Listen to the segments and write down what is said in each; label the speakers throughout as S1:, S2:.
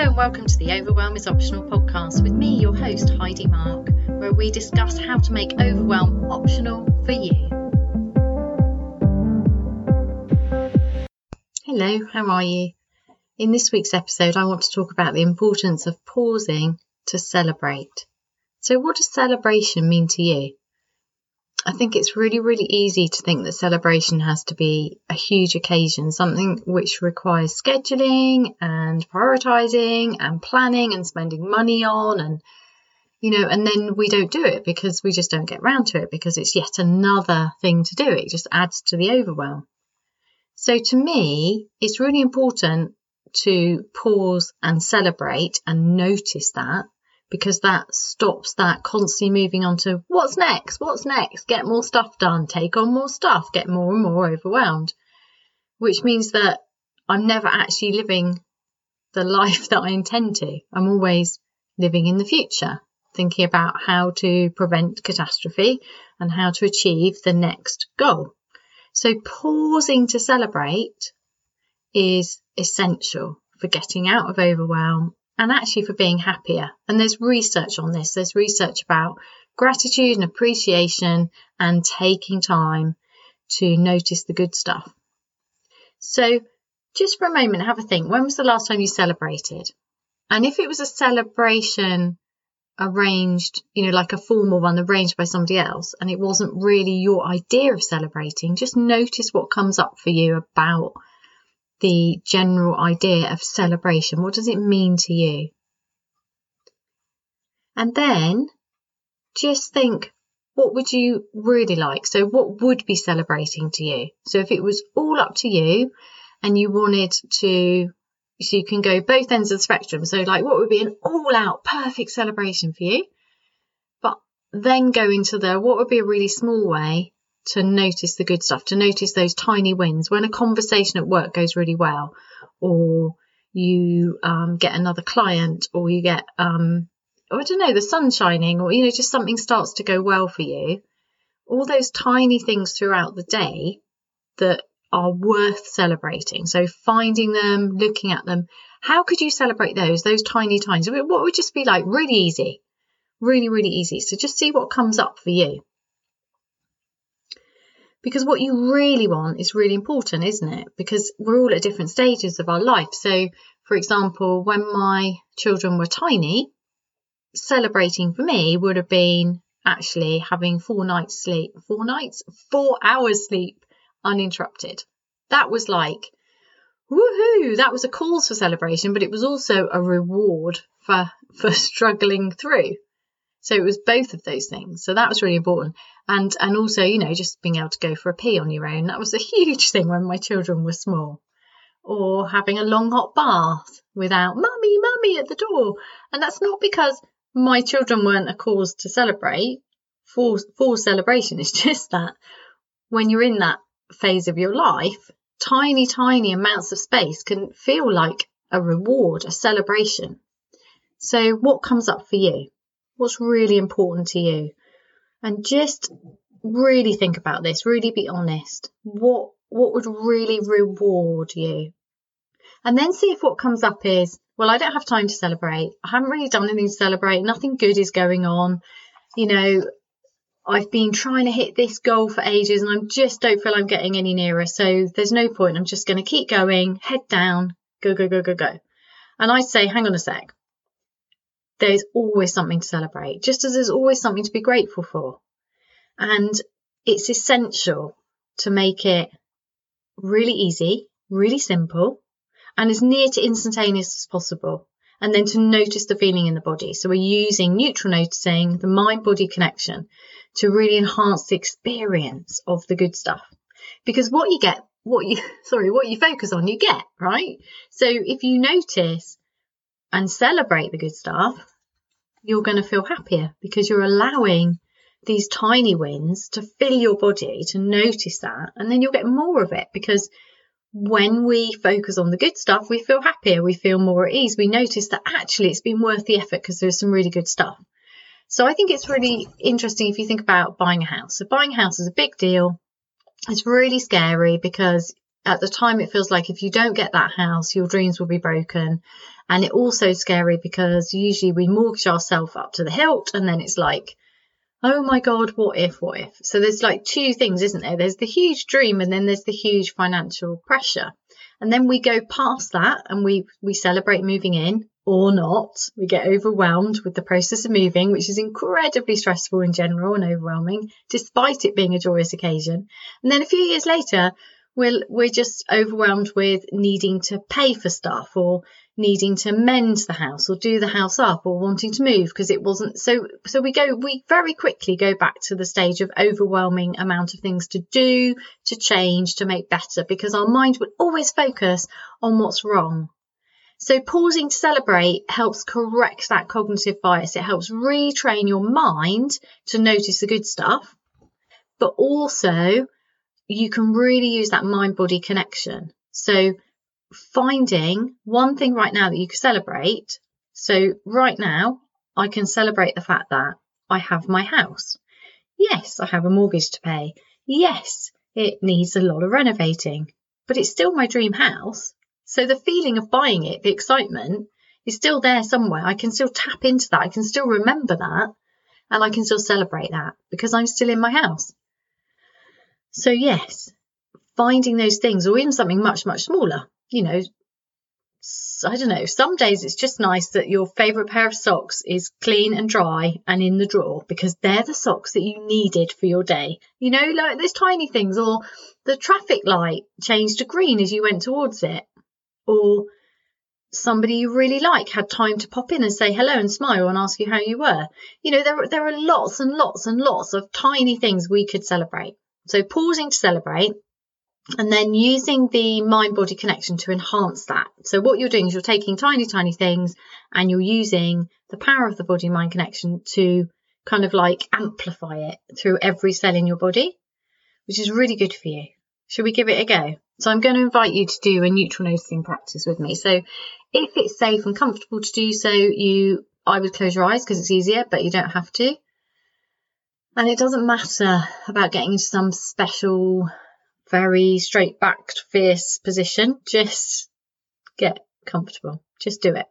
S1: and welcome to the Overwhelm is Optional podcast with me, your host, Heidi Mark, where we discuss how to make overwhelm optional for you. Hello, how are you? In this week's episode, I want to talk about the importance of pausing to celebrate. So, what does celebration mean to you? I think it's really, really easy to think that celebration has to be a huge occasion, something which requires scheduling and prioritizing and planning and spending money on and you know, and then we don't do it because we just don't get round to it because it's yet another thing to do. It just adds to the overwhelm. So to me, it's really important to pause and celebrate and notice that because that stops that constantly moving on to what's next, what's next, get more stuff done, take on more stuff, get more and more overwhelmed, which means that I'm never actually living the life that I intend to. I'm always living in the future, thinking about how to prevent catastrophe and how to achieve the next goal. So pausing to celebrate is essential for getting out of overwhelm and actually for being happier. And there's research on this. There's research about gratitude and appreciation and taking time to notice the good stuff. So, just for a moment, have a think. When was the last time you celebrated? And if it was a celebration arranged, you know, like a formal one arranged by somebody else, and it wasn't really your idea of celebrating, just notice what comes up for you about the general idea of celebration. What does it mean to you? And then just think, what would you really like? So, what would be celebrating to you? So, if it was all up to you and you wanted to, so you can go both ends of the spectrum. So, like, what would be an all out perfect celebration for you? But then go into the what would be a really small way to notice the good stuff, to notice those tiny wins. When a conversation at work goes really well, or you um, get another client, or you get, um, I don't know, the sun shining, or, you know, just something starts to go well for you. All those tiny things throughout the day that are worth celebrating. So finding them, looking at them. How could you celebrate those, those tiny times? What would just be like really easy? Really, really easy. So just see what comes up for you. Because what you really want is really important, isn't it? Because we're all at different stages of our life. So, for example, when my children were tiny, celebrating for me would have been actually having four nights sleep, four nights, four hours sleep uninterrupted. That was like, woohoo, that was a cause for celebration, but it was also a reward for, for struggling through. So it was both of those things. So that was really important. And and also, you know, just being able to go for a pee on your own. That was a huge thing when my children were small. Or having a long hot bath without mummy, mummy at the door. And that's not because my children weren't a cause to celebrate for for celebration. It's just that when you're in that phase of your life, tiny, tiny amounts of space can feel like a reward, a celebration. So what comes up for you? What's really important to you. And just really think about this really be honest. What what would really reward you? And then see if what comes up is well i don't have time to celebrate. I haven't really done anything to celebrate. Nothing good is going on. You know i've been trying to hit this goal for ages and i just don't feel i'm getting any nearer. So there's no point. I'm just going to keep going head down go go go go go. And i say hang on a sec there's always something to celebrate, just as there's always something to be grateful for. And it's essential to make it really easy, really simple, and as near to instantaneous as possible. And then to notice the feeling in the body. So we're using neutral noticing, the mind body connection to really enhance the experience of the good stuff. Because what you get, what you, sorry, what you focus on, you get, right? So if you notice and celebrate the good stuff, you're going to feel happier because you're allowing these tiny wins to fill your body to notice that and then you'll get more of it because when we focus on the good stuff we feel happier we feel more at ease. We notice that actually it's been worth the effort because there's some really good stuff. So i think it's really interesting if you think about buying a house. So buying a house is a big deal. It's really scary because at the time it feels like if you don't get that house your dreams will be broken. And it also scary because usually we mortgage ourselves up to the hilt and then it's like oh my god what if what if? So there's like two things isn't there? There's the huge dream and then there's the huge financial pressure. And then we go past that and we we celebrate moving in or not. We get overwhelmed with the process of moving which is incredibly stressful in general and overwhelming despite it being a joyous occasion. And then a few years later we're we're just overwhelmed with needing to pay for stuff or needing to mend the house or do the house up or wanting to move because it wasn't so so we go we very quickly go back to the stage of overwhelming amount of things to do to change to make better because our mind will always focus on what's wrong. So pausing to celebrate helps correct that cognitive bias. It helps retrain your mind to notice the good stuff but also you can really use that mind body connection. So finding one thing right now that you can celebrate. So right now, I can celebrate the fact that I have my house. Yes, I have a mortgage to pay. Yes, it needs a lot of renovating, but it's still my dream house. So the feeling of buying it, the excitement is still there somewhere. I can still tap into that. I can still remember that and I can still celebrate that because I'm still in my house. So, yes, finding those things, or even something much, much smaller, you know, I don't know. Some days it's just nice that your favorite pair of socks is clean and dry and in the drawer because they're the socks that you needed for your day. You know, like those tiny things, or the traffic light changed to green as you went towards it, or somebody you really like had time to pop in and say hello and smile and ask you how you were. You know, there, there are lots and lots and lots of tiny things we could celebrate. So pausing to celebrate and then using the mind body connection to enhance that. So what you're doing is you're taking tiny, tiny things and you're using the power of the body mind connection to kind of like amplify it through every cell in your body, which is really good for you. Should we give it a go? So I'm going to invite you to do a neutral noticing practice with me. So if it's safe and comfortable to do so, you I would close your eyes because it's easier, but you don't have to. And it doesn't matter about getting into some special, very straight backed, fierce position. Just get comfortable. Just do it.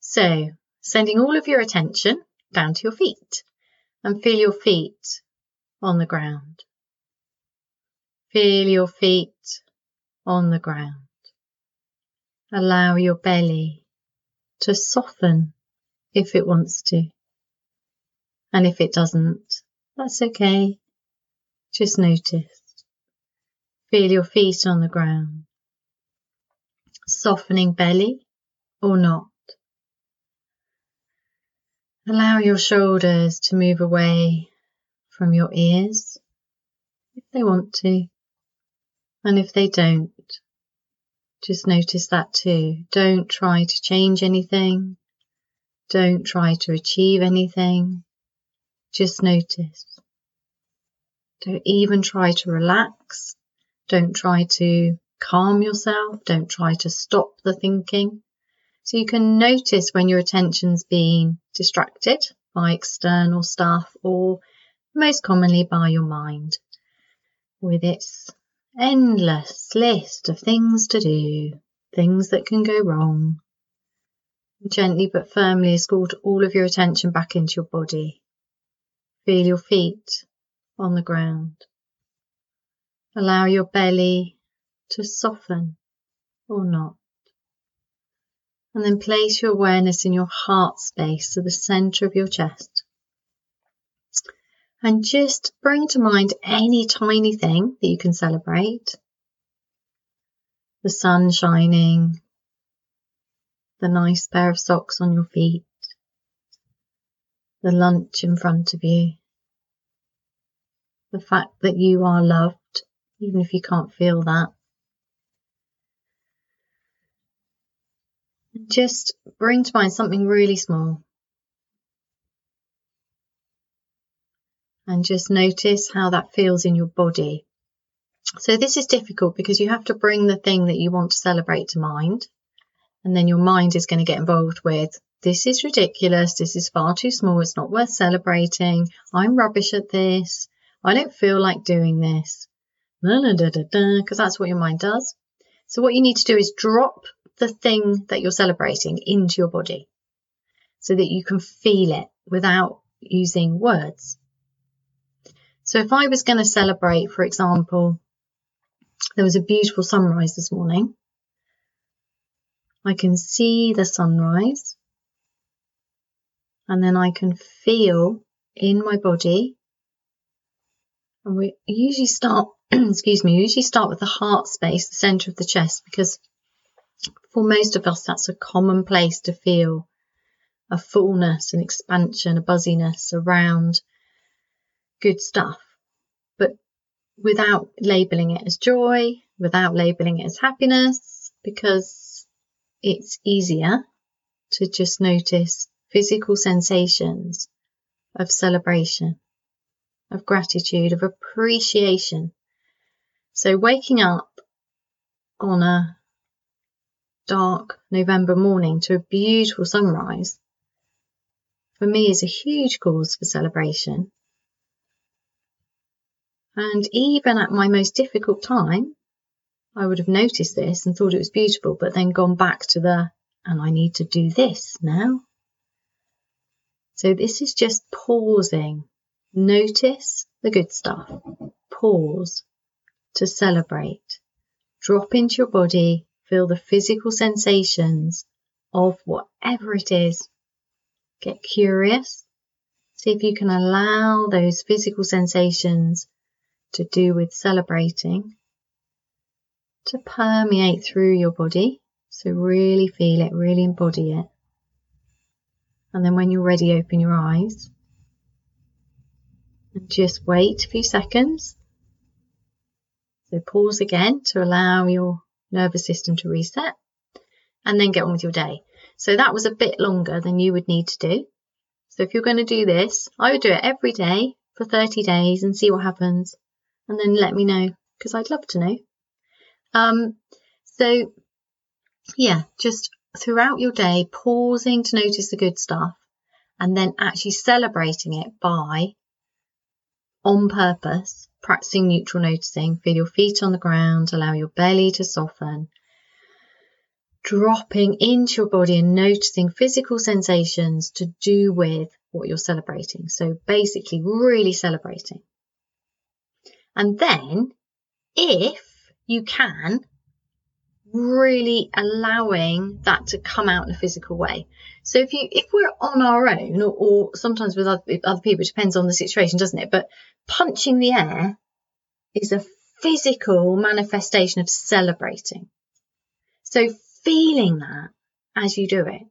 S1: So, sending all of your attention down to your feet and feel your feet on the ground. Feel your feet on the ground. Allow your belly to soften if it wants to. And if it doesn't, that's okay. Just notice. Feel your feet on the ground. Softening belly or not. Allow your shoulders to move away from your ears if they want to. And if they don't, just notice that too. Don't try to change anything. Don't try to achieve anything. Just notice. Don't even try to relax. Don't try to calm yourself. Don't try to stop the thinking. So you can notice when your attention's being distracted by external stuff or most commonly by your mind with its endless list of things to do, things that can go wrong. Gently but firmly escort all of your attention back into your body. Feel your feet on the ground. Allow your belly to soften or not. And then place your awareness in your heart space, so the center of your chest. And just bring to mind any tiny thing that you can celebrate. The sun shining, the nice pair of socks on your feet, the lunch in front of you, the fact that you are loved, even if you can't feel that. And Just bring to mind something really small. And just notice how that feels in your body. So this is difficult because you have to bring the thing that you want to celebrate to mind. And then your mind is going to get involved with this is ridiculous. This is far too small. It's not worth celebrating. I'm rubbish at this. I don't feel like doing this. because that's what your mind does. So what you need to do is drop the thing that you're celebrating into your body so that you can feel it without using words. So if I was going to celebrate, for example, there was a beautiful sunrise this morning. I can see the sunrise and then I can feel in my body. And we usually start, excuse me, usually start with the heart space, the center of the chest, because for most of us, that's a common place to feel a fullness, an expansion, a buzziness around good stuff. But without labeling it as joy, without labeling it as happiness, because it's easier to just notice physical sensations of celebration, of gratitude, of appreciation. So waking up on a dark November morning to a beautiful sunrise for me is a huge cause for celebration. And even at my most difficult time, I would have noticed this and thought it was beautiful, but then gone back to the, and I need to do this now. So this is just pausing. Notice the good stuff. Pause to celebrate. Drop into your body. Feel the physical sensations of whatever it is. Get curious. See if you can allow those physical sensations to do with celebrating to permeate through your body. So really feel it, really embody it. And then when you're ready, open your eyes. And just wait a few seconds. So pause again to allow your nervous system to reset and then get on with your day. So that was a bit longer than you would need to do. So if you're going to do this, I would do it every day for 30 days and see what happens and then let me know because I'd love to know. Um, so yeah, just throughout your day, pausing to notice the good stuff and then actually celebrating it by on purpose practicing neutral noticing. Feel your feet on the ground, allow your belly to soften, dropping into your body and noticing physical sensations to do with what you're celebrating. So basically, really celebrating. And then, if you can, really allowing that to come out in a physical way. So if you if we're on our own, or, or sometimes with other, other people, it depends on the situation, doesn't it? But punching the air is a physical manifestation of celebrating. So feeling that as you do it.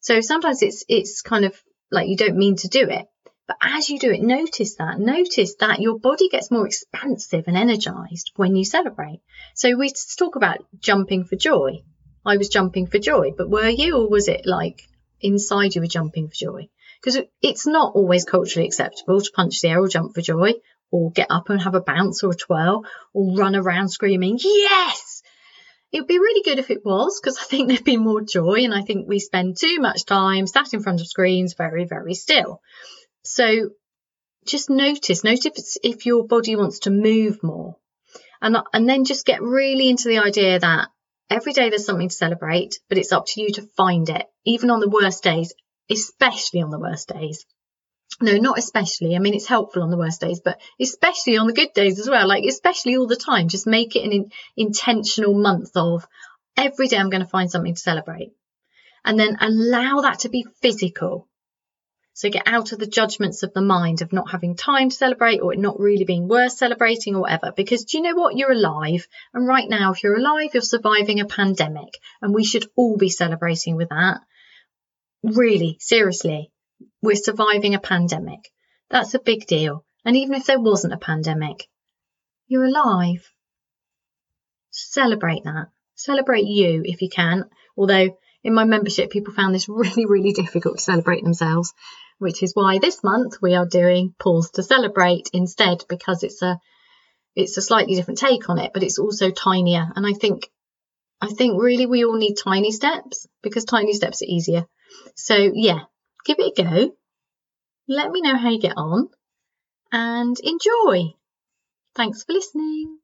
S1: So sometimes it's it's kind of like you don't mean to do it, but as you do it, notice that. Notice that your body gets more expansive and energized when you celebrate. So we talk about jumping for joy. I was jumping for joy, but were you, or was it like inside you were jumping for joy? Because it's not always culturally acceptable to punch the air or jump for joy, or get up and have a bounce or a twirl, or run around screaming, yes! It would be really good if it was, because I think there'd be more joy, and I think we spend too much time sat in front of screens very, very still. So just notice, notice if your body wants to move more. And, and then just get really into the idea that every day there's something to celebrate, but it's up to you to find it, even on the worst days, especially on the worst days. No, not especially. I mean, it's helpful on the worst days, but especially on the good days as well. Like, especially all the time. Just make it an in, intentional month of every day I'm going to find something to celebrate. And then allow that to be physical. So get out of the judgments of the mind of not having time to celebrate or it not really being worth celebrating or whatever. Because do you know what? You're alive. And right now, if you're alive, you're surviving a pandemic. And we should all be celebrating with that. Really, seriously, we're surviving a pandemic. That's a big deal. And even if there wasn't a pandemic, you're alive. Celebrate that. Celebrate you if you can. Although in my membership, people found this really, really difficult to celebrate themselves which is why this month we are doing Pause to Celebrate instead because it's a it's a slightly different take on it, but it's also tinier. And I think I think really we all need tiny steps because tiny steps are easier. So yeah, give it a go. Let me know how you get on and enjoy. Thanks for listening.